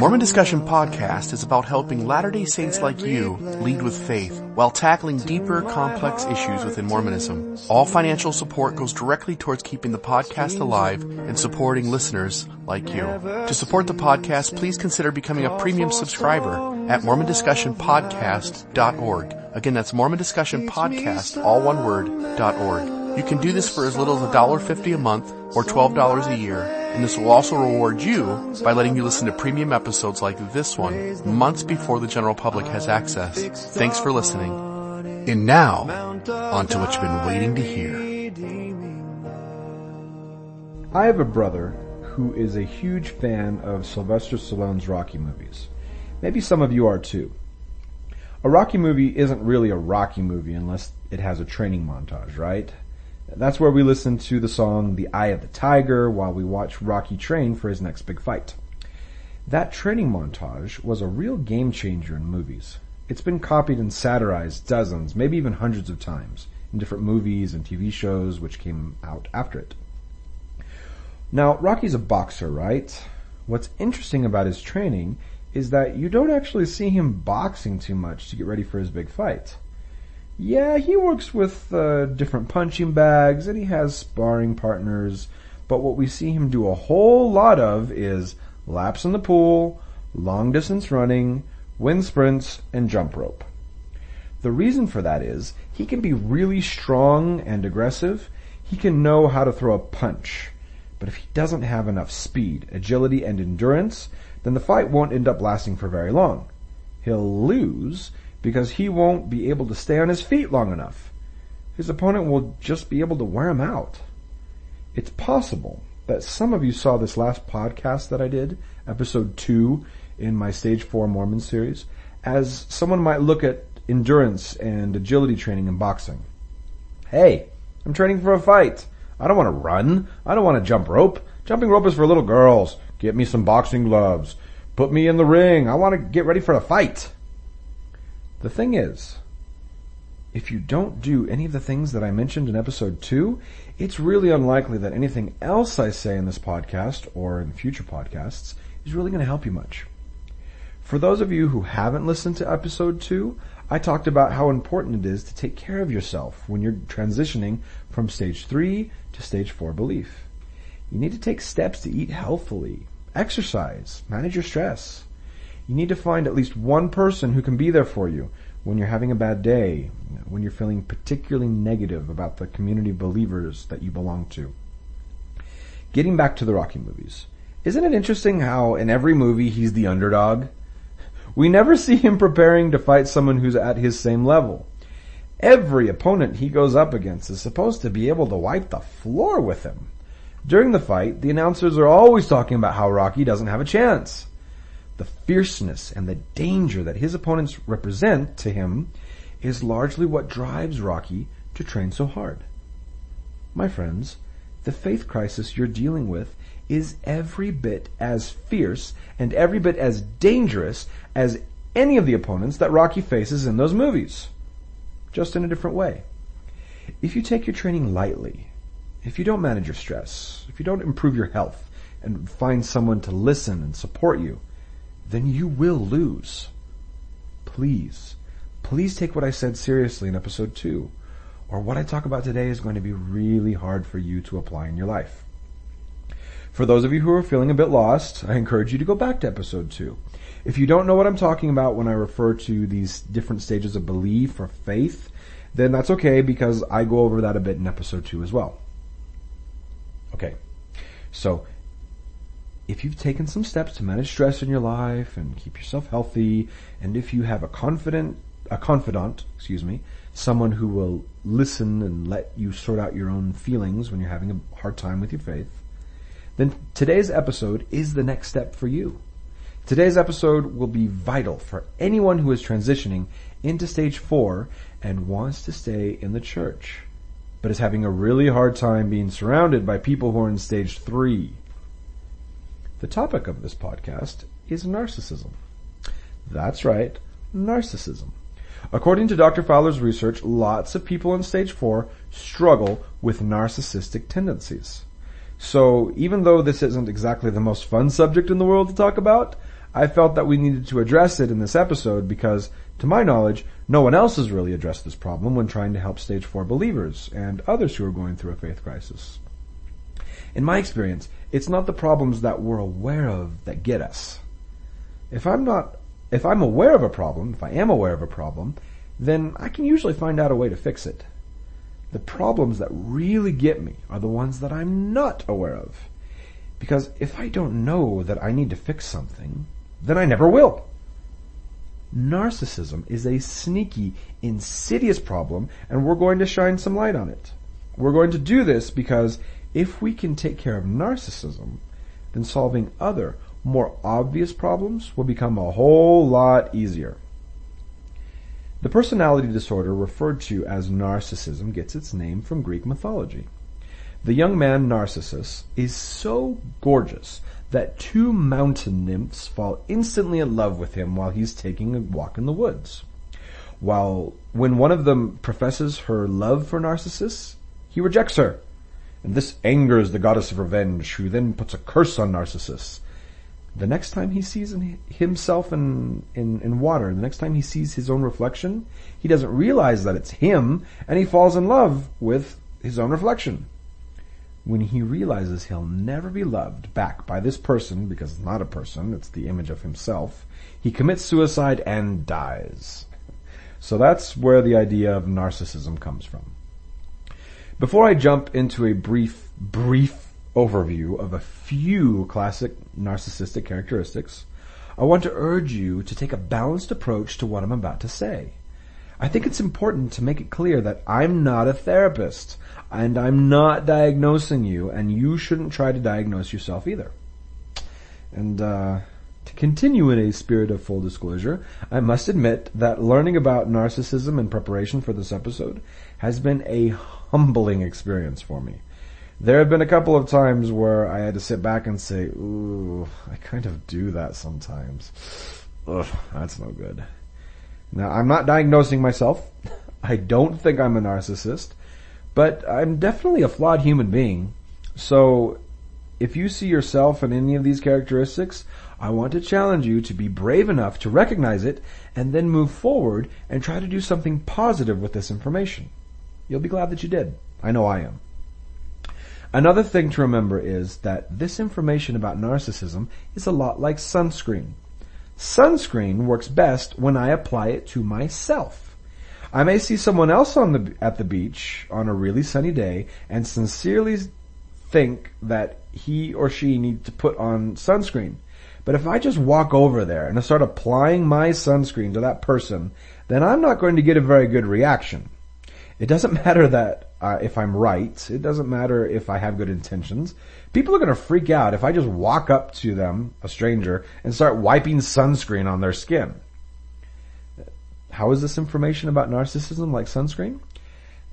Mormon Discussion Podcast is about helping Latter-day Saints like you lead with faith while tackling deeper, complex issues within Mormonism. All financial support goes directly towards keeping the podcast alive and supporting listeners like you. To support the podcast, please consider becoming a premium subscriber at mormondiscussionpodcast.org. Again, that's Mormon Discussion Podcast, all one word, .org. You can do this for as little as $1.50 a month or $12 a year, and this will also reward you by letting you listen to premium episodes like this one months before the general public has access. Thanks for listening. And now, on to what you've been waiting to hear. I have a brother who is a huge fan of Sylvester Stallone's Rocky movies. Maybe some of you are too. A Rocky movie isn't really a Rocky movie unless it has a training montage, right? That's where we listen to the song The Eye of the Tiger while we watch Rocky train for his next big fight. That training montage was a real game changer in movies. It's been copied and satirized dozens, maybe even hundreds of times in different movies and TV shows which came out after it. Now, Rocky's a boxer, right? What's interesting about his training is that you don't actually see him boxing too much to get ready for his big fight. Yeah, he works with uh, different punching bags and he has sparring partners, but what we see him do a whole lot of is laps in the pool, long distance running, wind sprints, and jump rope. The reason for that is he can be really strong and aggressive. He can know how to throw a punch. But if he doesn't have enough speed, agility, and endurance, then the fight won't end up lasting for very long. He'll lose because he won't be able to stay on his feet long enough. His opponent will just be able to wear him out. It's possible that some of you saw this last podcast that I did, episode two in my stage four Mormon series, as someone might look at endurance and agility training in boxing. Hey, I'm training for a fight. I don't want to run. I don't want to jump rope. Jumping rope is for little girls. Get me some boxing gloves. Put me in the ring. I want to get ready for a fight. The thing is, if you don't do any of the things that I mentioned in episode two, it's really unlikely that anything else I say in this podcast or in future podcasts is really going to help you much. For those of you who haven't listened to episode two, I talked about how important it is to take care of yourself when you're transitioning from stage three to stage four belief. You need to take steps to eat healthfully, exercise, manage your stress, you need to find at least one person who can be there for you when you're having a bad day, when you're feeling particularly negative about the community of believers that you belong to. Getting back to the Rocky movies. Isn't it interesting how in every movie he's the underdog? We never see him preparing to fight someone who's at his same level. Every opponent he goes up against is supposed to be able to wipe the floor with him. During the fight, the announcers are always talking about how Rocky doesn't have a chance the fierceness and the danger that his opponents represent to him is largely what drives Rocky to train so hard. My friends, the faith crisis you're dealing with is every bit as fierce and every bit as dangerous as any of the opponents that Rocky faces in those movies. Just in a different way. If you take your training lightly, if you don't manage your stress, if you don't improve your health and find someone to listen and support you, then you will lose. Please, please take what I said seriously in episode two, or what I talk about today is going to be really hard for you to apply in your life. For those of you who are feeling a bit lost, I encourage you to go back to episode two. If you don't know what I'm talking about when I refer to these different stages of belief or faith, then that's okay because I go over that a bit in episode two as well. Okay. So if you've taken some steps to manage stress in your life and keep yourself healthy, and if you have a confident, a confidant, excuse me, someone who will listen and let you sort out your own feelings when you're having a hard time with your faith, then today's episode is the next step for you. Today's episode will be vital for anyone who is transitioning into stage four and wants to stay in the church, but is having a really hard time being surrounded by people who are in stage three. The topic of this podcast is narcissism. That's right, narcissism. According to Dr. Fowler's research, lots of people in stage four struggle with narcissistic tendencies. So even though this isn't exactly the most fun subject in the world to talk about, I felt that we needed to address it in this episode because, to my knowledge, no one else has really addressed this problem when trying to help stage 4 believers and others who are going through a faith crisis. In my experience, it's not the problems that we're aware of that get us. If I'm not, if I'm aware of a problem, if I am aware of a problem, then I can usually find out a way to fix it. The problems that really get me are the ones that I'm not aware of. Because if I don't know that I need to fix something, then I never will. Narcissism is a sneaky, insidious problem, and we're going to shine some light on it. We're going to do this because if we can take care of narcissism, then solving other, more obvious problems will become a whole lot easier. The personality disorder referred to as narcissism gets its name from Greek mythology. The young man Narcissus is so gorgeous that two mountain nymphs fall instantly in love with him while he's taking a walk in the woods. While when one of them professes her love for Narcissus, he rejects her. And this angers the goddess of revenge, who then puts a curse on Narcissus. The next time he sees himself in, in, in water, the next time he sees his own reflection, he doesn't realize that it's him, and he falls in love with his own reflection. When he realizes he'll never be loved back by this person, because it's not a person, it's the image of himself, he commits suicide and dies. So that's where the idea of narcissism comes from. Before I jump into a brief, brief overview of a few classic narcissistic characteristics, I want to urge you to take a balanced approach to what I'm about to say. I think it's important to make it clear that I'm not a therapist and I'm not diagnosing you and you shouldn't try to diagnose yourself either. And, uh, to continue in a spirit of full disclosure, I must admit that learning about narcissism in preparation for this episode has been a humbling experience for me. There have been a couple of times where I had to sit back and say, ooh, I kind of do that sometimes. Ugh, that's no good. Now, I'm not diagnosing myself. I don't think I'm a narcissist, but I'm definitely a flawed human being. So, if you see yourself in any of these characteristics, I want to challenge you to be brave enough to recognize it and then move forward and try to do something positive with this information. You'll be glad that you did. I know I am. Another thing to remember is that this information about narcissism is a lot like sunscreen. Sunscreen works best when I apply it to myself. I may see someone else on the, at the beach on a really sunny day and sincerely think that he or she needs to put on sunscreen. But if I just walk over there and I start applying my sunscreen to that person, then I'm not going to get a very good reaction. It doesn't matter that uh, if I'm right. It doesn't matter if I have good intentions. People are going to freak out if I just walk up to them, a stranger, and start wiping sunscreen on their skin. How is this information about narcissism like sunscreen?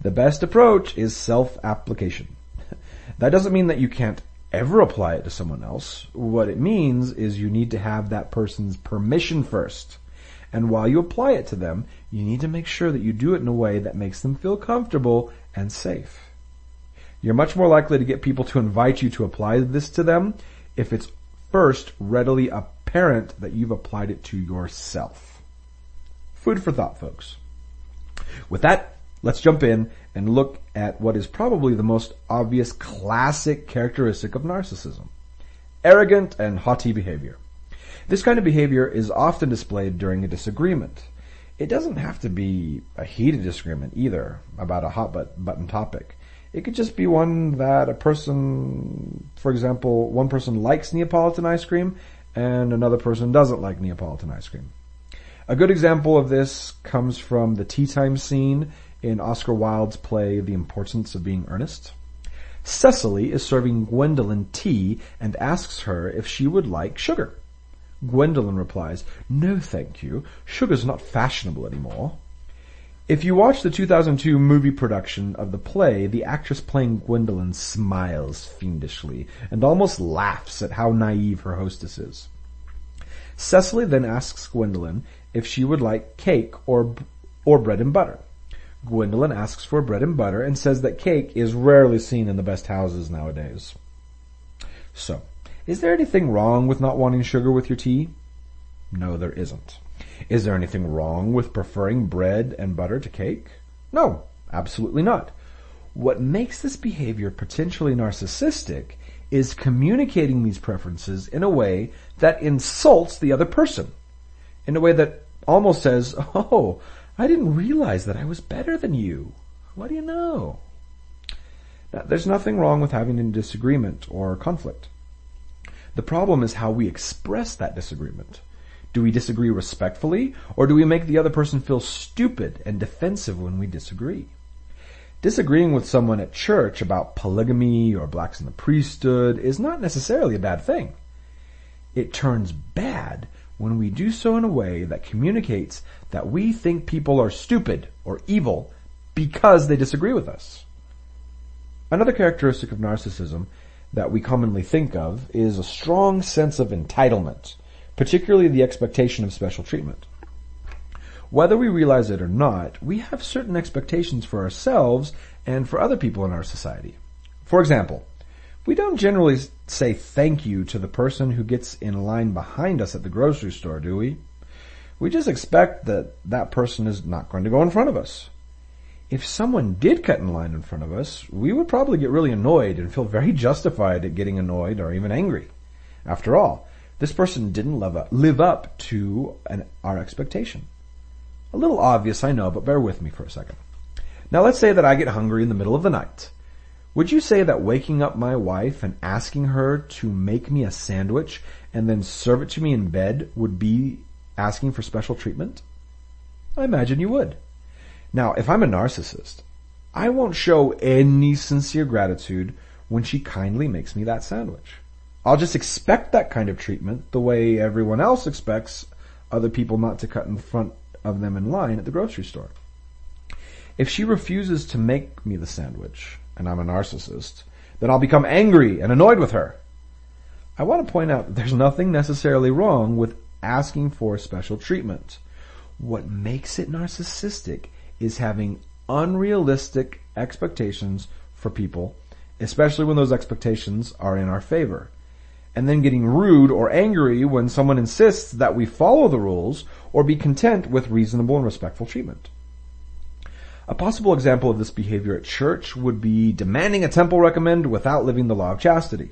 The best approach is self-application. that doesn't mean that you can't ever apply it to someone else. What it means is you need to have that person's permission first. And while you apply it to them, you need to make sure that you do it in a way that makes them feel comfortable and safe. You're much more likely to get people to invite you to apply this to them if it's first readily apparent that you've applied it to yourself. Food for thought, folks. With that, let's jump in and look at what is probably the most obvious classic characteristic of narcissism. Arrogant and haughty behavior. This kind of behavior is often displayed during a disagreement. It doesn't have to be a heated disagreement either about a hot button topic. It could just be one that a person, for example, one person likes Neapolitan ice cream and another person doesn't like Neapolitan ice cream. A good example of this comes from the tea time scene in Oscar Wilde's play The Importance of Being Earnest. Cecily is serving Gwendolen tea and asks her if she would like sugar. Gwendolen replies, No thank you. Sugar's not fashionable anymore. If you watch the 2002 movie production of the play, the actress playing Gwendolen smiles fiendishly and almost laughs at how naive her hostess is. Cecily then asks Gwendolen if she would like cake or, or bread and butter. Gwendolen asks for bread and butter and says that cake is rarely seen in the best houses nowadays. So, is there anything wrong with not wanting sugar with your tea? No, there isn't. Is there anything wrong with preferring bread and butter to cake? No, absolutely not. What makes this behavior potentially narcissistic is communicating these preferences in a way that insults the other person. In a way that almost says, oh, I didn't realize that I was better than you. What do you know? Now, there's nothing wrong with having a disagreement or conflict. The problem is how we express that disagreement. Do we disagree respectfully, or do we make the other person feel stupid and defensive when we disagree? Disagreeing with someone at church about polygamy or blacks in the priesthood is not necessarily a bad thing. It turns bad when we do so in a way that communicates that we think people are stupid or evil because they disagree with us. Another characteristic of narcissism that we commonly think of is a strong sense of entitlement, particularly the expectation of special treatment. Whether we realize it or not, we have certain expectations for ourselves and for other people in our society. For example, we don't generally say thank you to the person who gets in line behind us at the grocery store, do we? We just expect that that person is not going to go in front of us. If someone did cut in line in front of us, we would probably get really annoyed and feel very justified at getting annoyed or even angry. After all, this person didn't live up, uh, live up to an, our expectation. A little obvious, I know, but bear with me for a second. Now let's say that I get hungry in the middle of the night. Would you say that waking up my wife and asking her to make me a sandwich and then serve it to me in bed would be asking for special treatment? I imagine you would. Now, if I'm a narcissist, I won't show any sincere gratitude when she kindly makes me that sandwich. I'll just expect that kind of treatment the way everyone else expects other people not to cut in front of them in line at the grocery store. If she refuses to make me the sandwich, and I'm a narcissist, then I'll become angry and annoyed with her. I want to point out that there's nothing necessarily wrong with asking for special treatment. What makes it narcissistic is having unrealistic expectations for people, especially when those expectations are in our favor and then getting rude or angry when someone insists that we follow the rules or be content with reasonable and respectful treatment. A possible example of this behavior at church would be demanding a temple recommend without living the law of chastity.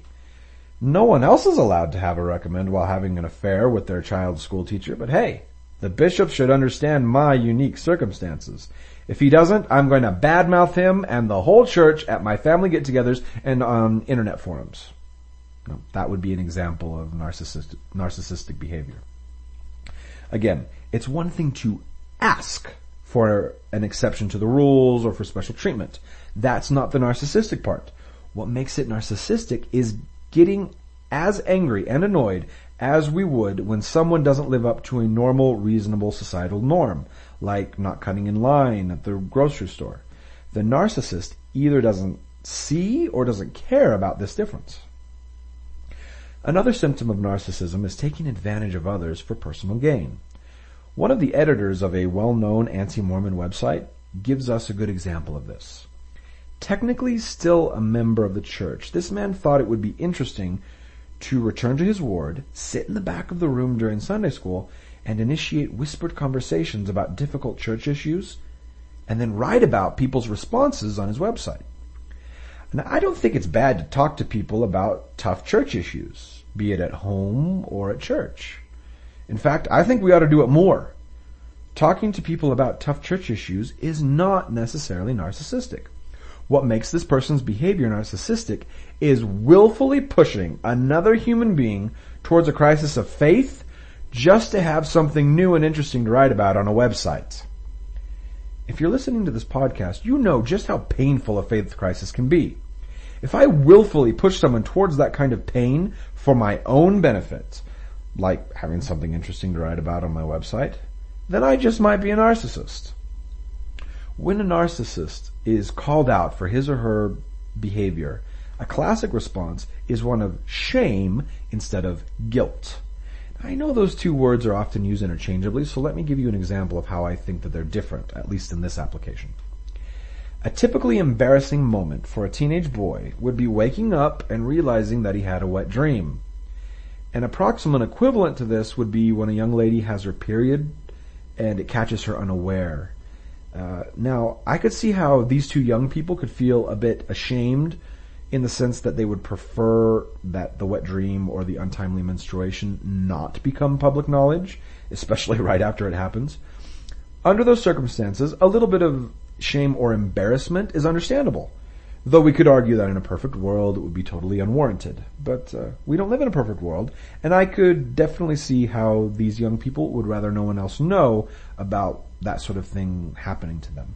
No one else is allowed to have a recommend while having an affair with their child's school teacher, but hey, the bishop should understand my unique circumstances. If he doesn't, I'm going to badmouth him and the whole church at my family get-togethers and on internet forums. No, that would be an example of narcissistic, narcissistic behavior. Again, it's one thing to ask for an exception to the rules or for special treatment. That's not the narcissistic part. What makes it narcissistic is getting as angry and annoyed as we would when someone doesn't live up to a normal, reasonable societal norm, like not cutting in line at the grocery store. The narcissist either doesn't see or doesn't care about this difference. Another symptom of narcissism is taking advantage of others for personal gain. One of the editors of a well-known anti-Mormon website gives us a good example of this. Technically still a member of the church, this man thought it would be interesting to return to his ward, sit in the back of the room during Sunday school, and initiate whispered conversations about difficult church issues, and then write about people's responses on his website. Now, I don't think it's bad to talk to people about tough church issues, be it at home or at church. In fact, I think we ought to do it more. Talking to people about tough church issues is not necessarily narcissistic. What makes this person's behavior narcissistic is willfully pushing another human being towards a crisis of faith just to have something new and interesting to write about on a website. If you're listening to this podcast, you know just how painful a faith crisis can be. If I willfully push someone towards that kind of pain for my own benefit, like having something interesting to write about on my website, then I just might be a narcissist. When a narcissist is called out for his or her behavior, a classic response is one of shame instead of guilt. I know those two words are often used interchangeably, so let me give you an example of how I think that they're different, at least in this application. A typically embarrassing moment for a teenage boy would be waking up and realizing that he had a wet dream. An approximate equivalent to this would be when a young lady has her period and it catches her unaware. Uh, now, I could see how these two young people could feel a bit ashamed in the sense that they would prefer that the wet dream or the untimely menstruation not become public knowledge, especially right after it happens. Under those circumstances, a little bit of shame or embarrassment is understandable. Though we could argue that in a perfect world it would be totally unwarranted. But uh, we don't live in a perfect world, and I could definitely see how these young people would rather no one else know about that sort of thing happening to them.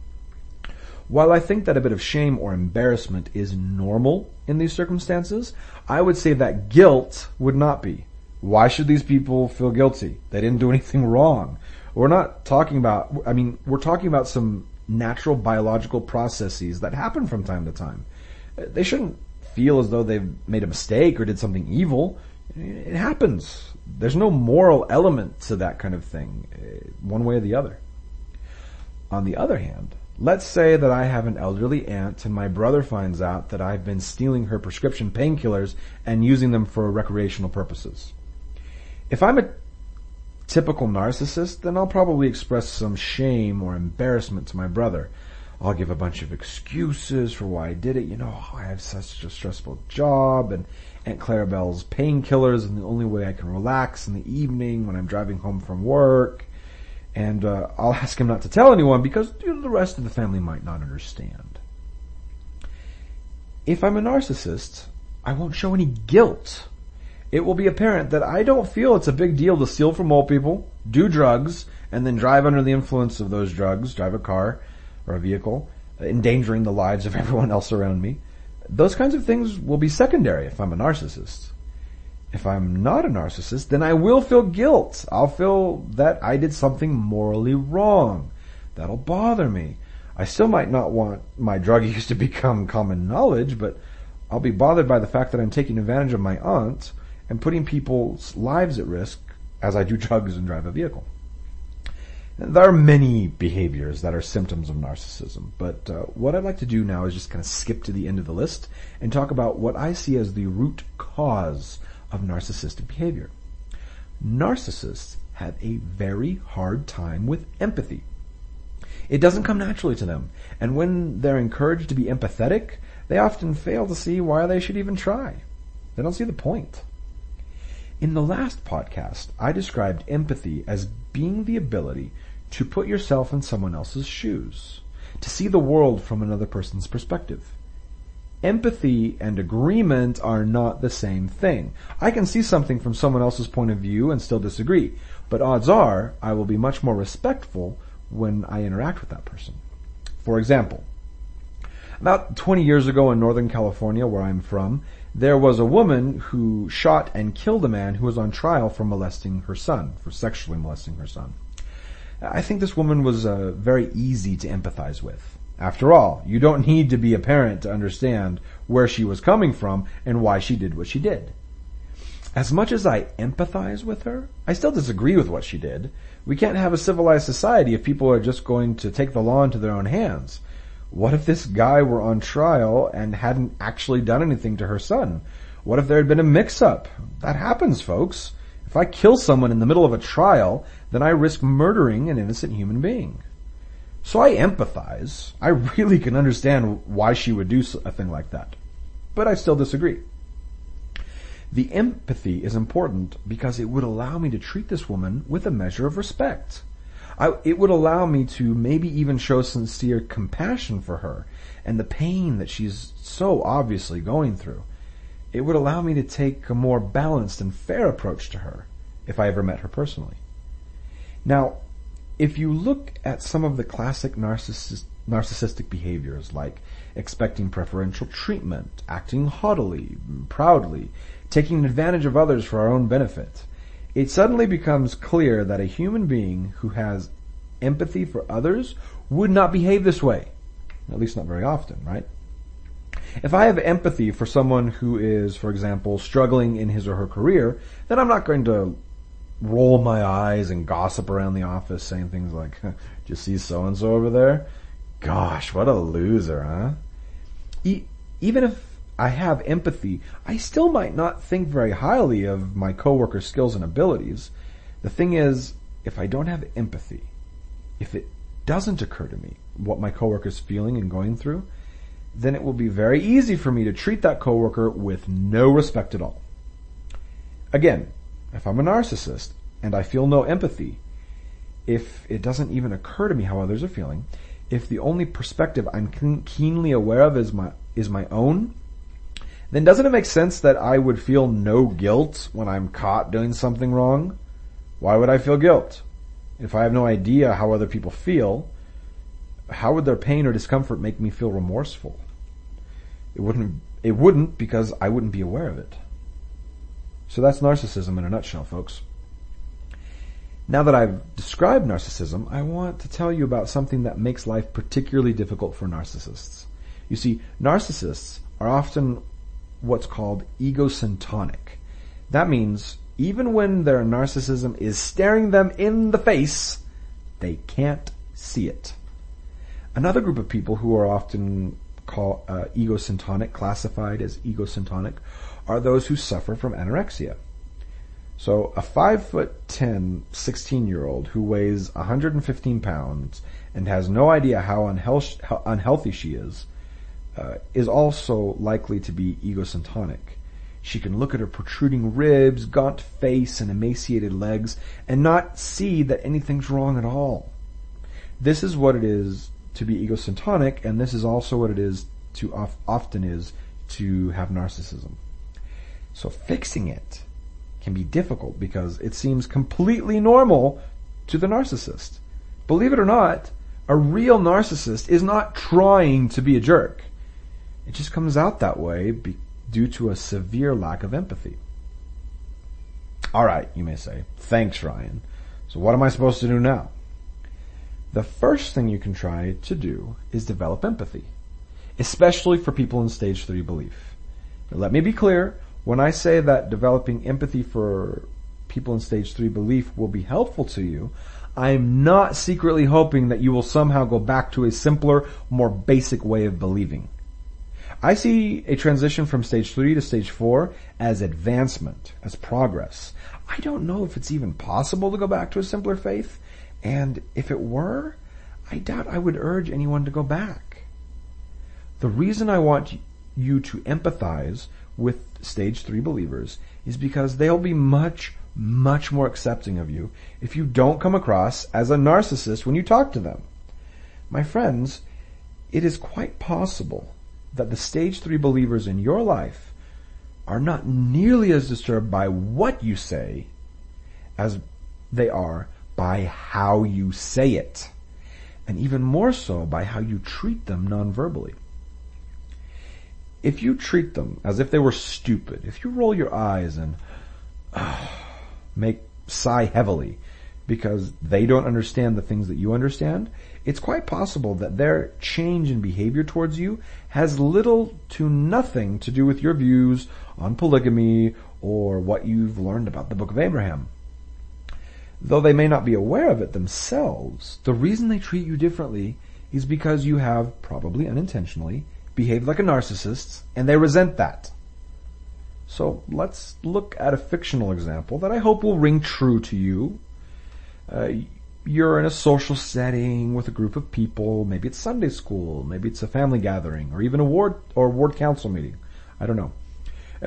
While I think that a bit of shame or embarrassment is normal in these circumstances, I would say that guilt would not be. Why should these people feel guilty? They didn't do anything wrong. We're not talking about, I mean, we're talking about some natural biological processes that happen from time to time. They shouldn't feel as though they've made a mistake or did something evil. It happens. There's no moral element to that kind of thing, eh, one way or the other. On the other hand, Let's say that I have an elderly aunt and my brother finds out that I've been stealing her prescription painkillers and using them for recreational purposes. If I'm a typical narcissist, then I'll probably express some shame or embarrassment to my brother. I'll give a bunch of excuses for why I did it. You know, I have such a stressful job and Aunt Clarabelle's painkillers and the only way I can relax in the evening when I'm driving home from work and uh, I'll ask him not to tell anyone because you know, the rest of the family might not understand. If I'm a narcissist, I won't show any guilt. It will be apparent that I don't feel it's a big deal to steal from old people, do drugs, and then drive under the influence of those drugs, drive a car or a vehicle, endangering the lives of everyone else around me. Those kinds of things will be secondary if I'm a narcissist. If I'm not a narcissist, then I will feel guilt. I'll feel that I did something morally wrong. That'll bother me. I still might not want my drug use to become common knowledge, but I'll be bothered by the fact that I'm taking advantage of my aunt and putting people's lives at risk as I do drugs and drive a vehicle. There are many behaviors that are symptoms of narcissism, but uh, what I'd like to do now is just kind of skip to the end of the list and talk about what I see as the root cause of narcissistic behavior. Narcissists have a very hard time with empathy. It doesn't come naturally to them, and when they're encouraged to be empathetic, they often fail to see why they should even try. They don't see the point. In the last podcast, I described empathy as being the ability to put yourself in someone else's shoes, to see the world from another person's perspective empathy and agreement are not the same thing. I can see something from someone else's point of view and still disagree, but odds are I will be much more respectful when I interact with that person. For example, about 20 years ago in Northern California, where I'm from, there was a woman who shot and killed a man who was on trial for molesting her son, for sexually molesting her son. I think this woman was uh, very easy to empathize with. After all, you don't need to be a parent to understand where she was coming from and why she did what she did. As much as I empathize with her, I still disagree with what she did. We can't have a civilized society if people are just going to take the law into their own hands. What if this guy were on trial and hadn't actually done anything to her son? What if there had been a mix-up? That happens, folks. If I kill someone in the middle of a trial, then I risk murdering an innocent human being. So I empathize. I really can understand why she would do a thing like that. But I still disagree. The empathy is important because it would allow me to treat this woman with a measure of respect. I, it would allow me to maybe even show sincere compassion for her and the pain that she's so obviously going through. It would allow me to take a more balanced and fair approach to her if I ever met her personally. Now, if you look at some of the classic narcissist, narcissistic behaviors like expecting preferential treatment, acting haughtily, proudly, taking advantage of others for our own benefit, it suddenly becomes clear that a human being who has empathy for others would not behave this way. At least not very often, right? If I have empathy for someone who is, for example, struggling in his or her career, then I'm not going to roll my eyes and gossip around the office saying things like, you see so and so over there? Gosh, what a loser, huh? E- even if I have empathy, I still might not think very highly of my coworker's skills and abilities. The thing is, if I don't have empathy, if it doesn't occur to me what my coworker's feeling and going through, then it will be very easy for me to treat that coworker with no respect at all. Again, if I'm a narcissist and I feel no empathy, if it doesn't even occur to me how others are feeling, if the only perspective I'm keenly aware of is my is my own, then doesn't it make sense that I would feel no guilt when I'm caught doing something wrong? Why would I feel guilt? If I have no idea how other people feel, how would their pain or discomfort make me feel remorseful? It wouldn't, it wouldn't because I wouldn't be aware of it. So that's narcissism in a nutshell, folks. Now that I've described narcissism, I want to tell you about something that makes life particularly difficult for narcissists. You see, narcissists are often what's called egosyntonic. That means even when their narcissism is staring them in the face, they can't see it. Another group of people who are often called uh, egosyntonic, classified as egosyntonic, are those who suffer from anorexia. So a 5 foot 10, 16 year old who weighs 115 pounds and has no idea how unhealthy she is, uh, is also likely to be egocentric. She can look at her protruding ribs, gaunt face, and emaciated legs and not see that anything's wrong at all. This is what it is to be egocentric, and this is also what it is to often is to have narcissism. So fixing it can be difficult because it seems completely normal to the narcissist. Believe it or not, a real narcissist is not trying to be a jerk. It just comes out that way be- due to a severe lack of empathy. Alright, you may say. Thanks, Ryan. So what am I supposed to do now? The first thing you can try to do is develop empathy, especially for people in stage three belief. Let me be clear. When I say that developing empathy for people in stage three belief will be helpful to you, I'm not secretly hoping that you will somehow go back to a simpler, more basic way of believing. I see a transition from stage three to stage four as advancement, as progress. I don't know if it's even possible to go back to a simpler faith, and if it were, I doubt I would urge anyone to go back. The reason I want you to empathize with stage three believers is because they'll be much, much more accepting of you if you don't come across as a narcissist when you talk to them. My friends, it is quite possible that the stage three believers in your life are not nearly as disturbed by what you say as they are by how you say it. And even more so by how you treat them non-verbally. If you treat them as if they were stupid, if you roll your eyes and uh, make sigh heavily because they don't understand the things that you understand, it's quite possible that their change in behavior towards you has little to nothing to do with your views on polygamy or what you've learned about the book of Abraham. Though they may not be aware of it themselves, the reason they treat you differently is because you have, probably unintentionally, behaved like a narcissist and they resent that. So let's look at a fictional example that I hope will ring true to you. Uh, you're in a social setting with a group of people. Maybe it's Sunday school. Maybe it's a family gathering or even a ward or ward council meeting. I don't know.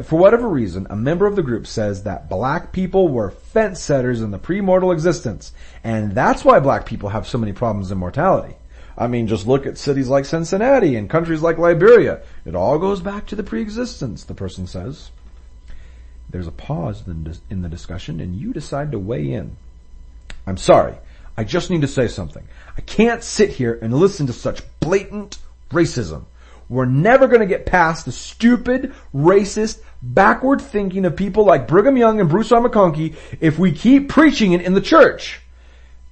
For whatever reason, a member of the group says that black people were fence sitters in the pre-mortal existence. And that's why black people have so many problems in mortality. I mean, just look at cities like Cincinnati and countries like Liberia. It all goes back to the pre-existence, the person says. There's a pause in the discussion and you decide to weigh in. I'm sorry. I just need to say something. I can't sit here and listen to such blatant racism. We're never going to get past the stupid, racist, backward thinking of people like Brigham Young and Bruce R. McConkie if we keep preaching it in the church.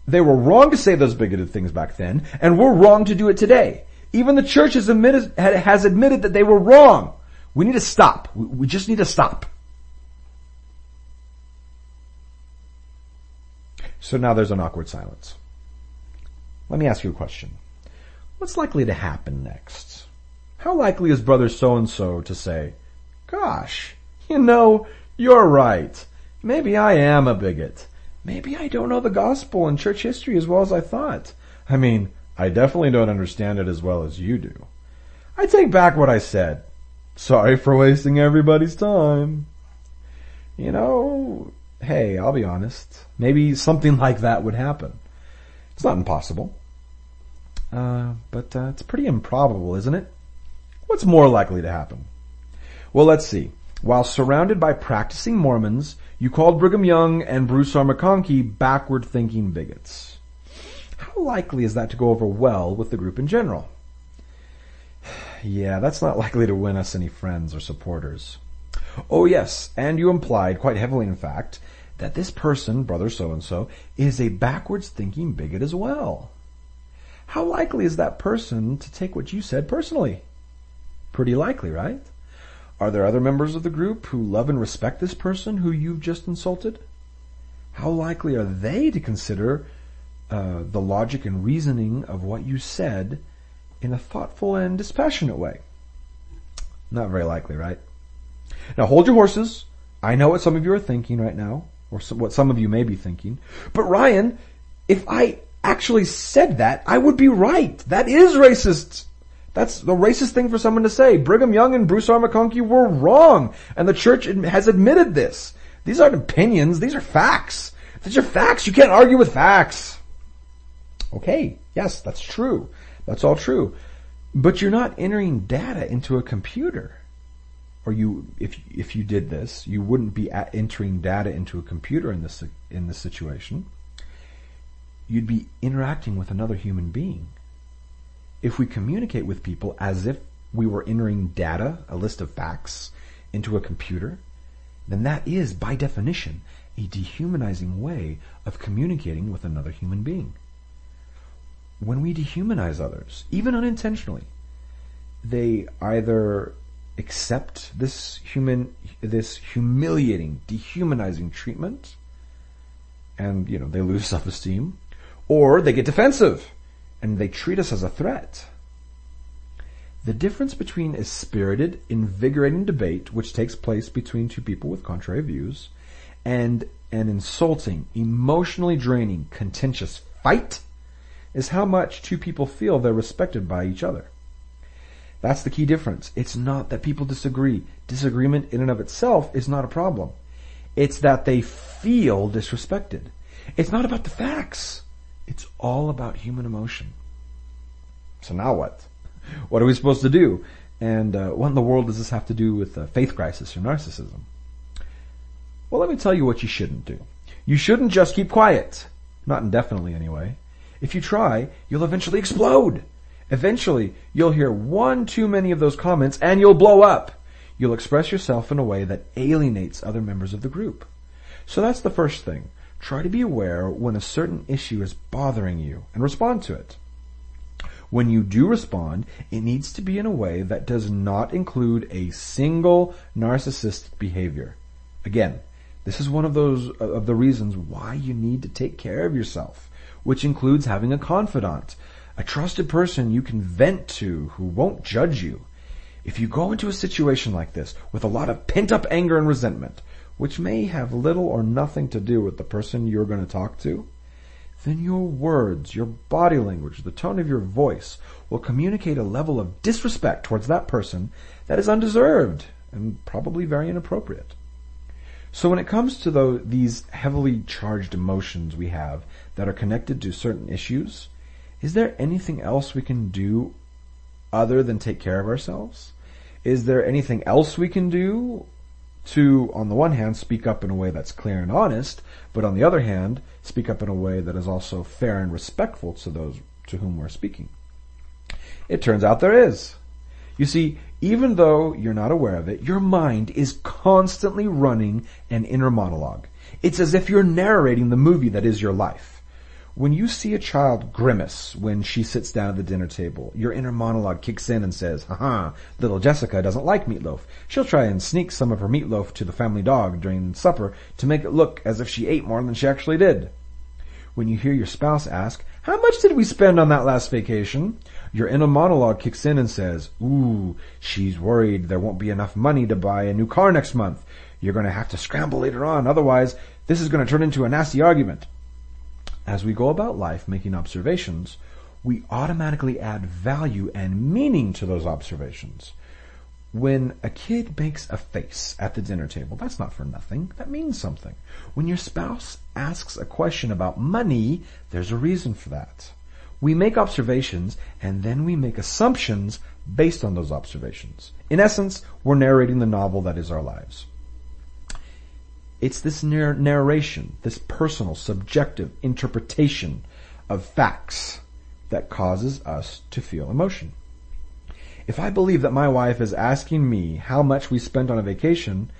They were wrong to say those bigoted things back then, and we're wrong to do it today. Even the church has admitted, has admitted that they were wrong. We need to stop. We just need to stop. So now there's an awkward silence. Let me ask you a question. What's likely to happen next? How likely is brother so-and-so to say, gosh, you know, you're right. Maybe I am a bigot. Maybe I don't know the gospel and church history as well as I thought. I mean, I definitely don't understand it as well as you do. I take back what I said. Sorry for wasting everybody's time. You know, hey, I'll be honest. Maybe something like that would happen. It's not impossible. Uh, but uh, it's pretty improbable, isn't it? What's more likely to happen? Well, let's see. While surrounded by practicing Mormons, you called Brigham Young and Bruce R. McConkie backward thinking bigots. How likely is that to go over well with the group in general? yeah, that's not likely to win us any friends or supporters. Oh yes, and you implied, quite heavily in fact, that this person, brother so-and-so, is a backwards thinking bigot as well. How likely is that person to take what you said personally? Pretty likely, right? Are there other members of the group who love and respect this person who you've just insulted? How likely are they to consider uh, the logic and reasoning of what you said in a thoughtful and dispassionate way? Not very likely, right? Now hold your horses. I know what some of you are thinking right now, or some, what some of you may be thinking. But Ryan, if I actually said that, I would be right. That is racist. That's the racist thing for someone to say. Brigham Young and Bruce R. McConkie were wrong, and the church has admitted this. These aren't opinions, these are facts. These are facts. You can't argue with facts. Okay, yes, that's true. That's all true. But you're not entering data into a computer. Or you, if, if you did this, you wouldn't be entering data into a computer in this, in this situation. You'd be interacting with another human being if we communicate with people as if we were entering data, a list of facts, into a computer, then that is, by definition, a dehumanizing way of communicating with another human being. When we dehumanize others, even unintentionally, they either accept this human, this humiliating, dehumanizing treatment, and, you know, they lose self-esteem, or they get defensive and they treat us as a threat. The difference between a spirited, invigorating debate which takes place between two people with contrary views and an insulting, emotionally draining, contentious fight is how much two people feel they're respected by each other. That's the key difference. It's not that people disagree. Disagreement in and of itself is not a problem. It's that they feel disrespected. It's not about the facts. It's all about human emotion. So now what? What are we supposed to do? And uh, what in the world does this have to do with uh, faith crisis or narcissism? Well, let me tell you what you shouldn't do. You shouldn't just keep quiet. Not indefinitely anyway. If you try, you'll eventually explode. Eventually, you'll hear one too many of those comments and you'll blow up. You'll express yourself in a way that alienates other members of the group. So that's the first thing. Try to be aware when a certain issue is bothering you and respond to it. When you do respond, it needs to be in a way that does not include a single narcissistic behavior. Again, this is one of those of the reasons why you need to take care of yourself, which includes having a confidant, a trusted person you can vent to who won't judge you. If you go into a situation like this with a lot of pent up anger and resentment, which may have little or nothing to do with the person you're going to talk to, then your words, your body language, the tone of your voice will communicate a level of disrespect towards that person that is undeserved and probably very inappropriate. So when it comes to the, these heavily charged emotions we have that are connected to certain issues, is there anything else we can do other than take care of ourselves? Is there anything else we can do to, on the one hand, speak up in a way that's clear and honest, but on the other hand, speak up in a way that is also fair and respectful to those to whom we're speaking. It turns out there is. You see, even though you're not aware of it, your mind is constantly running an inner monologue. It's as if you're narrating the movie that is your life. When you see a child grimace when she sits down at the dinner table, your inner monologue kicks in and says, haha, little Jessica doesn't like meatloaf. She'll try and sneak some of her meatloaf to the family dog during supper to make it look as if she ate more than she actually did. When you hear your spouse ask, how much did we spend on that last vacation? Your inner monologue kicks in and says, ooh, she's worried there won't be enough money to buy a new car next month. You're going to have to scramble later on. Otherwise, this is going to turn into a nasty argument. As we go about life making observations, we automatically add value and meaning to those observations. When a kid makes a face at the dinner table, that's not for nothing. That means something. When your spouse asks a question about money, there's a reason for that. We make observations and then we make assumptions based on those observations. In essence, we're narrating the novel that is our lives. It's this narr- narration, this personal, subjective interpretation of facts that causes us to feel emotion. If I believe that my wife is asking me how much we spent on a vacation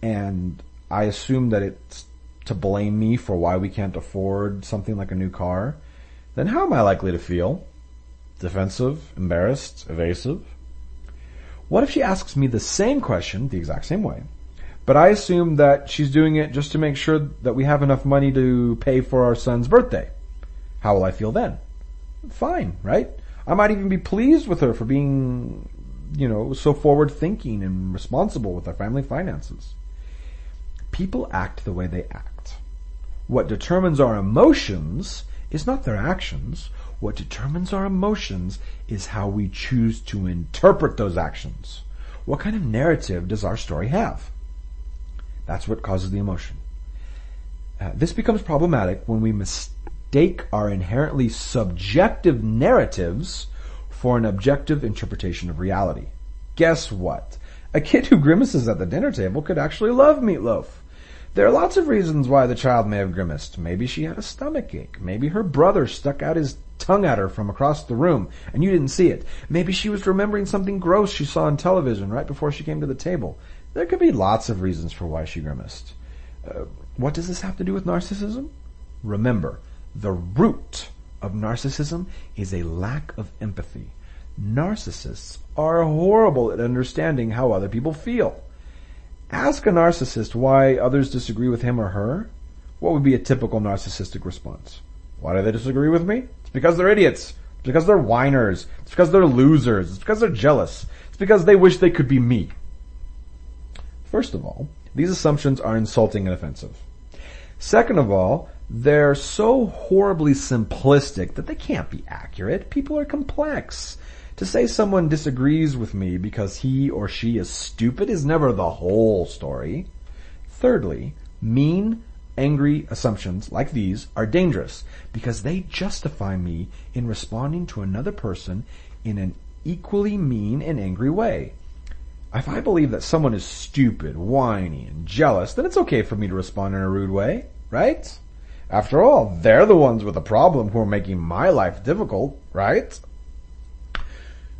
and I assume that it's to blame me for why we can't afford something like a new car, then how am I likely to feel? Defensive, embarrassed, evasive? What if she asks me the same question the exact same way, but I assume that she's doing it just to make sure that we have enough money to pay for our son's birthday? How will I feel then? Fine, right? I might even be pleased with her for being, you know, so forward thinking and responsible with our family finances. People act the way they act. What determines our emotions is not their actions. What determines our emotions is how we choose to interpret those actions. What kind of narrative does our story have? That's what causes the emotion. Uh, this becomes problematic when we mistake our inherently subjective narratives for an objective interpretation of reality. Guess what? A kid who grimaces at the dinner table could actually love meatloaf. There are lots of reasons why the child may have grimaced. Maybe she had a stomach ache. Maybe her brother stuck out his tongue at her from across the room and you didn't see it. Maybe she was remembering something gross she saw on television right before she came to the table. There could be lots of reasons for why she grimaced. Uh, what does this have to do with narcissism? Remember, the root of narcissism is a lack of empathy. Narcissists are horrible at understanding how other people feel. Ask a narcissist why others disagree with him or her. What would be a typical narcissistic response? Why do they disagree with me? It's because they're idiots. It's because they're whiners. It's because they're losers. It's because they're jealous. It's because they wish they could be me. First of all, these assumptions are insulting and offensive. Second of all, they're so horribly simplistic that they can't be accurate. People are complex. To say someone disagrees with me because he or she is stupid is never the whole story. Thirdly, mean, angry assumptions like these are dangerous because they justify me in responding to another person in an equally mean and angry way. If I believe that someone is stupid, whiny, and jealous, then it's okay for me to respond in a rude way, right? After all, they're the ones with the problem who are making my life difficult, right?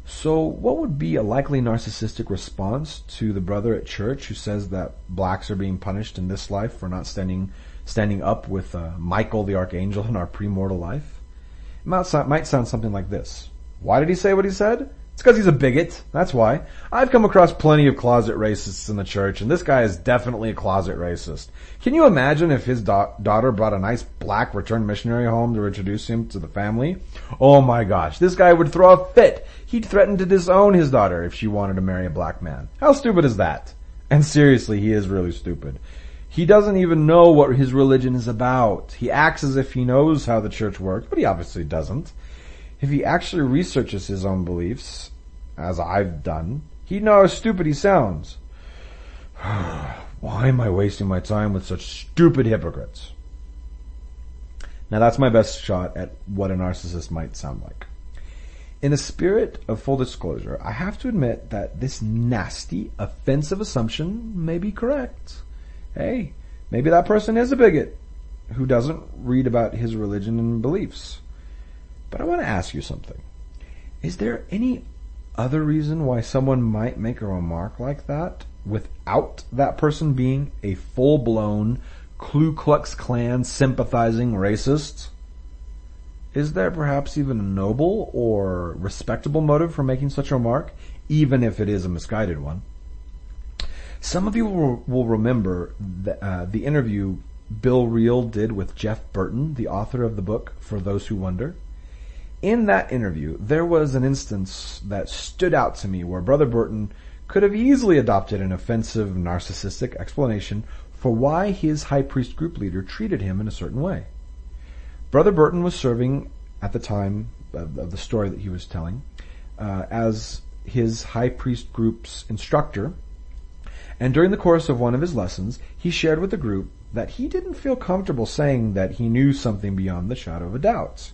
So what would be a likely narcissistic response to the brother at church who says that blacks are being punished in this life for not standing, standing up with uh, Michael the archangel in our premortal life? It might sound, might sound something like this. Why did he say what he said? Because he's a bigot. That's why. I've come across plenty of closet racists in the church, and this guy is definitely a closet racist. Can you imagine if his da- daughter brought a nice black returned missionary home to introduce him to the family? Oh my gosh, this guy would throw a fit. He'd threaten to disown his daughter if she wanted to marry a black man. How stupid is that? And seriously, he is really stupid. He doesn't even know what his religion is about. He acts as if he knows how the church works, but he obviously doesn't. If he actually researches his own beliefs, as I've done, he'd know how stupid he sounds. Why am I wasting my time with such stupid hypocrites? Now that's my best shot at what a narcissist might sound like. In the spirit of full disclosure, I have to admit that this nasty, offensive assumption may be correct. Hey, maybe that person is a bigot who doesn't read about his religion and beliefs. But I want to ask you something. Is there any other reason why someone might make a remark like that without that person being a full-blown Ku Klux Klan sympathizing racist? Is there perhaps even a noble or respectable motive for making such a remark, even if it is a misguided one? Some of you will, will remember the, uh, the interview Bill Reel did with Jeff Burton, the author of the book For Those Who Wonder. In that interview, there was an instance that stood out to me where Brother Burton could have easily adopted an offensive, narcissistic explanation for why his high priest group leader treated him in a certain way. Brother Burton was serving at the time of, of the story that he was telling uh, as his high priest group's instructor, and during the course of one of his lessons, he shared with the group that he didn't feel comfortable saying that he knew something beyond the shadow of a doubt.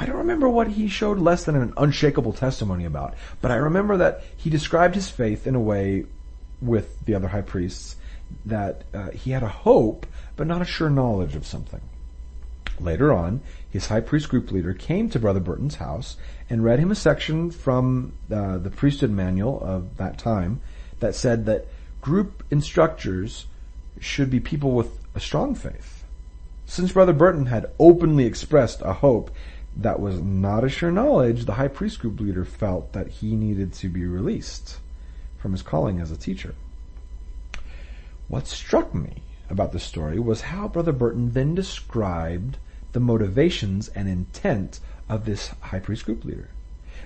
I don't remember what he showed less than an unshakable testimony about, but I remember that he described his faith in a way with the other high priests that uh, he had a hope, but not a sure knowledge of something. Later on, his high priest group leader came to Brother Burton's house and read him a section from uh, the priesthood manual of that time that said that group instructors should be people with a strong faith. Since Brother Burton had openly expressed a hope that was not a sure knowledge, the high priest group leader felt that he needed to be released from his calling as a teacher. What struck me about the story was how Brother Burton then described the motivations and intent of this high priest group leader.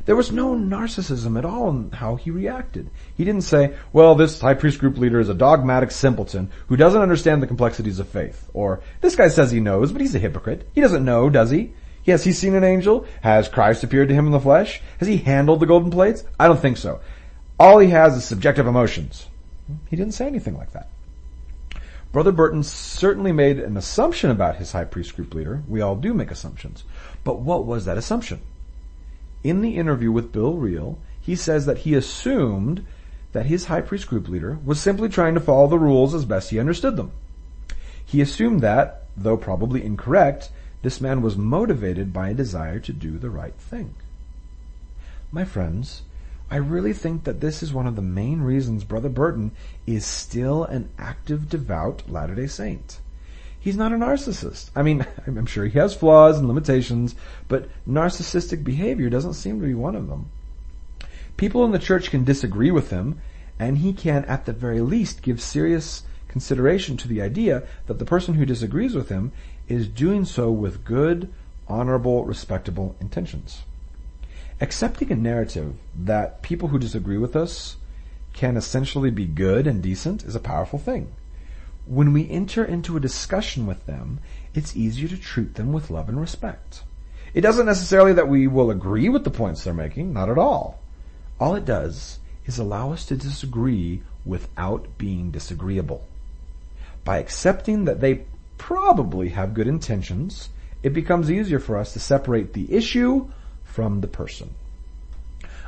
There was no narcissism at all in how he reacted. He didn't say, well, this high priest group leader is a dogmatic simpleton who doesn't understand the complexities of faith. Or, this guy says he knows, but he's a hypocrite. He doesn't know, does he? Yes, he's seen an angel. Has Christ appeared to him in the flesh? Has he handled the golden plates? I don't think so. All he has is subjective emotions. He didn't say anything like that. Brother Burton certainly made an assumption about his high priest group leader. We all do make assumptions. But what was that assumption? In the interview with Bill Reel, he says that he assumed that his high priest group leader was simply trying to follow the rules as best he understood them. He assumed that, though probably incorrect, this man was motivated by a desire to do the right thing. My friends, I really think that this is one of the main reasons Brother Burton is still an active, devout Latter-day Saint. He's not a narcissist. I mean, I'm sure he has flaws and limitations, but narcissistic behavior doesn't seem to be one of them. People in the church can disagree with him, and he can, at the very least, give serious consideration to the idea that the person who disagrees with him is doing so with good, honorable, respectable intentions. Accepting a narrative that people who disagree with us can essentially be good and decent is a powerful thing. When we enter into a discussion with them, it's easier to treat them with love and respect. It doesn't necessarily that we will agree with the points they're making, not at all. All it does is allow us to disagree without being disagreeable. By accepting that they probably have good intentions, it becomes easier for us to separate the issue from the person.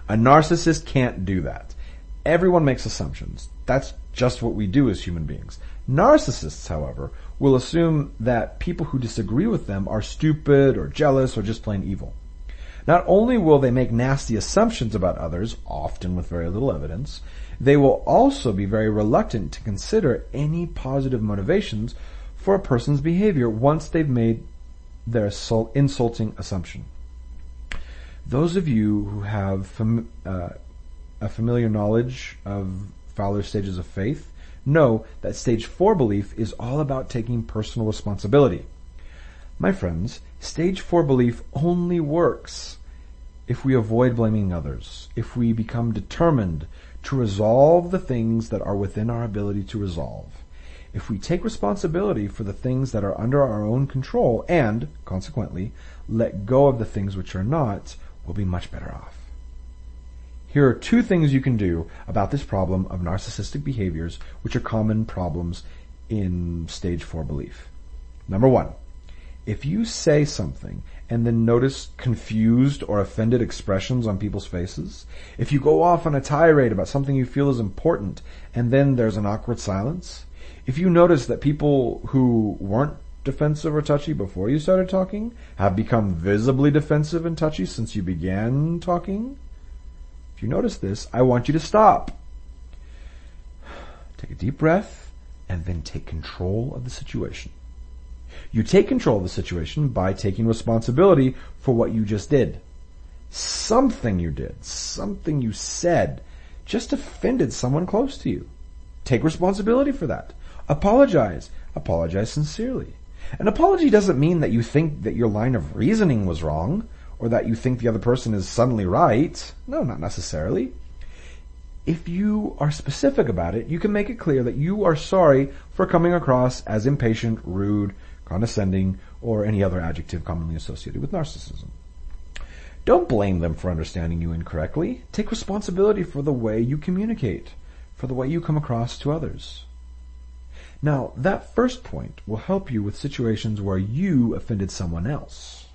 A narcissist can't do that. Everyone makes assumptions. That's just what we do as human beings. Narcissists, however, will assume that people who disagree with them are stupid or jealous or just plain evil. Not only will they make nasty assumptions about others, often with very little evidence, they will also be very reluctant to consider any positive motivations for a person's behavior once they've made their insulting assumption. Those of you who have fam- uh, a familiar knowledge of Fowler's stages of faith know that stage four belief is all about taking personal responsibility. My friends, stage four belief only works if we avoid blaming others, if we become determined to resolve the things that are within our ability to resolve, if we take responsibility for the things that are under our own control and, consequently, let go of the things which are not, we'll be much better off. Here are two things you can do about this problem of narcissistic behaviors, which are common problems in stage four belief. Number one, if you say something and then notice confused or offended expressions on people's faces, if you go off on a tirade about something you feel is important and then there's an awkward silence, if you notice that people who weren't defensive or touchy before you started talking, have become visibly defensive and touchy since you began talking? If you notice this, I want you to stop. Take a deep breath and then take control of the situation. You take control of the situation by taking responsibility for what you just did. Something you did, something you said, just offended someone close to you. Take responsibility for that. Apologize. apologize sincerely. An apology doesn't mean that you think that your line of reasoning was wrong or that you think the other person is suddenly right. No, not necessarily. If you are specific about it, you can make it clear that you are sorry for coming across as impatient, rude, condescending, or any other adjective commonly associated with narcissism. Don't blame them for understanding you incorrectly. Take responsibility for the way you communicate, for the way you come across to others. Now, that first point will help you with situations where you offended someone else.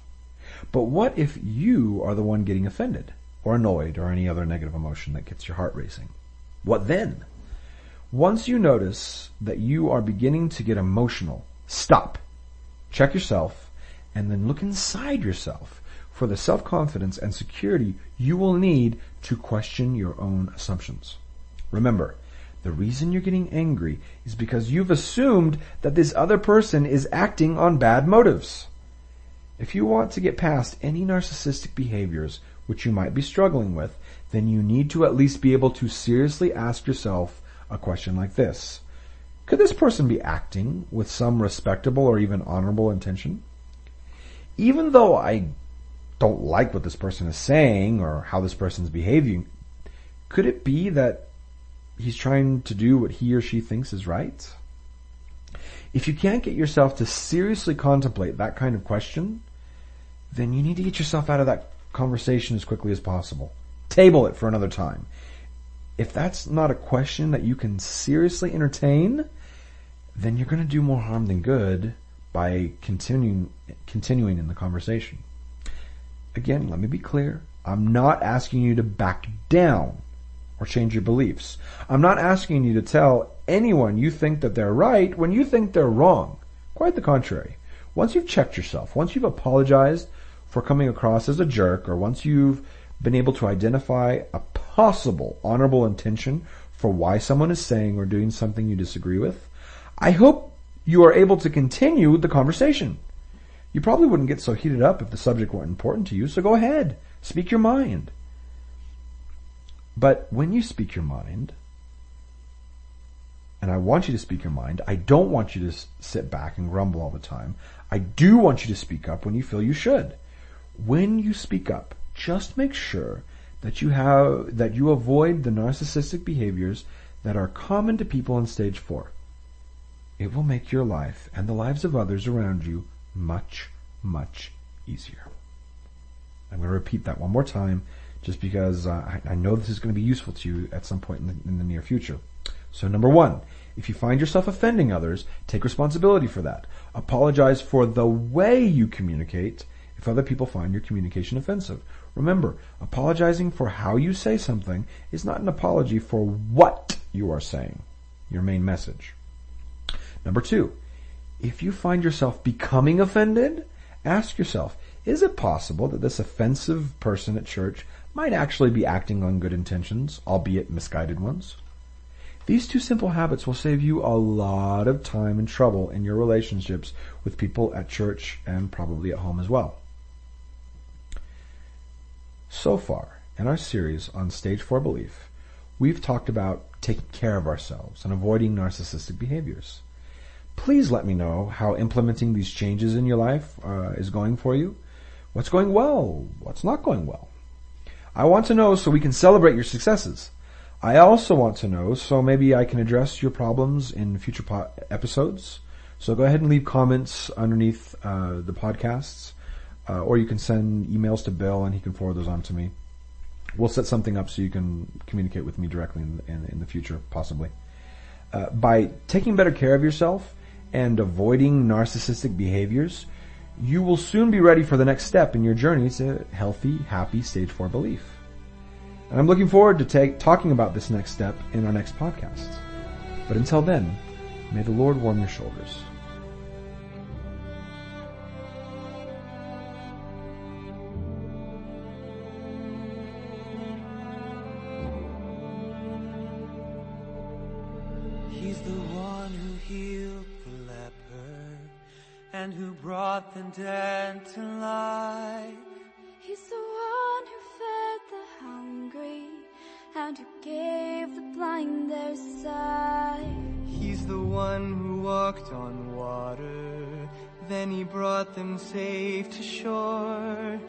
But what if you are the one getting offended, or annoyed, or any other negative emotion that gets your heart racing? What then? Once you notice that you are beginning to get emotional, stop, check yourself, and then look inside yourself for the self-confidence and security you will need to question your own assumptions. Remember, the reason you're getting angry is because you've assumed that this other person is acting on bad motives. If you want to get past any narcissistic behaviors which you might be struggling with, then you need to at least be able to seriously ask yourself a question like this. Could this person be acting with some respectable or even honorable intention? Even though I don't like what this person is saying or how this person is behaving, could it be that he's trying to do what he or she thinks is right? If you can't get yourself to seriously contemplate that kind of question, then you need to get yourself out of that conversation as quickly as possible. Table it for another time. If that's not a question that you can seriously entertain, then you're going to do more harm than good by continuing continuing in the conversation. Again, let me be clear. I'm not asking you to back down or change your beliefs. I'm not asking you to tell anyone you think that they're right when you think they're wrong. Quite the contrary. Once you've checked yourself, once you've apologized for coming across as a jerk, or once you've been able to identify a possible honorable intention for why someone is saying or doing something you disagree with, I hope you are able to continue the conversation. You probably wouldn't get so heated up if the subject weren't important to you, so go ahead. Speak your mind. But when you speak your mind, and I want you to speak your mind, I don't want you to sit back and grumble all the time. I do want you to speak up when you feel you should. When you speak up, just make sure that you have, that you avoid the narcissistic behaviors that are common to people in stage four. It will make your life and the lives of others around you much, much easier. I'm going to repeat that one more time just because uh, I, know this is going to be useful to you at some point in the, in the near future. So number one, if you find yourself offending others, take responsibility for that. Apologize for the way you communicate if other people find your communication offensive. Remember, apologizing for how you say something is not an apology for what you are saying, your main message. Number two, if you find yourself becoming offended, ask yourself, is it possible that this offensive person at church might actually be acting on good intentions, albeit misguided ones? These two simple habits will save you a lot of time and trouble in your relationships with people at church and probably at home as well. So far, in our series on stage four belief, we've talked about taking care of ourselves and avoiding narcissistic behaviors. Please let me know how implementing these changes in your life uh, is going for you. What's going well? What's not going well? I want to know so we can celebrate your successes. I also want to know so maybe I can address your problems in future po- episodes. So go ahead and leave comments underneath uh, the podcasts, uh, or you can send emails to Bill and he can forward those on to me. We'll set something up so you can communicate with me directly in, in, in the future, possibly. Uh, by taking better care of yourself and avoiding narcissistic behaviors, you will soon be ready for the next step in your journey to healthy, happy stage four belief. And I'm looking forward to take, talking about this next step in our next podcast. But until then, may the Lord warm your shoulders. And who brought the dead to life. He's the one who fed the hungry and who gave the blind their sight. He's He's the one who walked on water. Then he brought them safe to shore.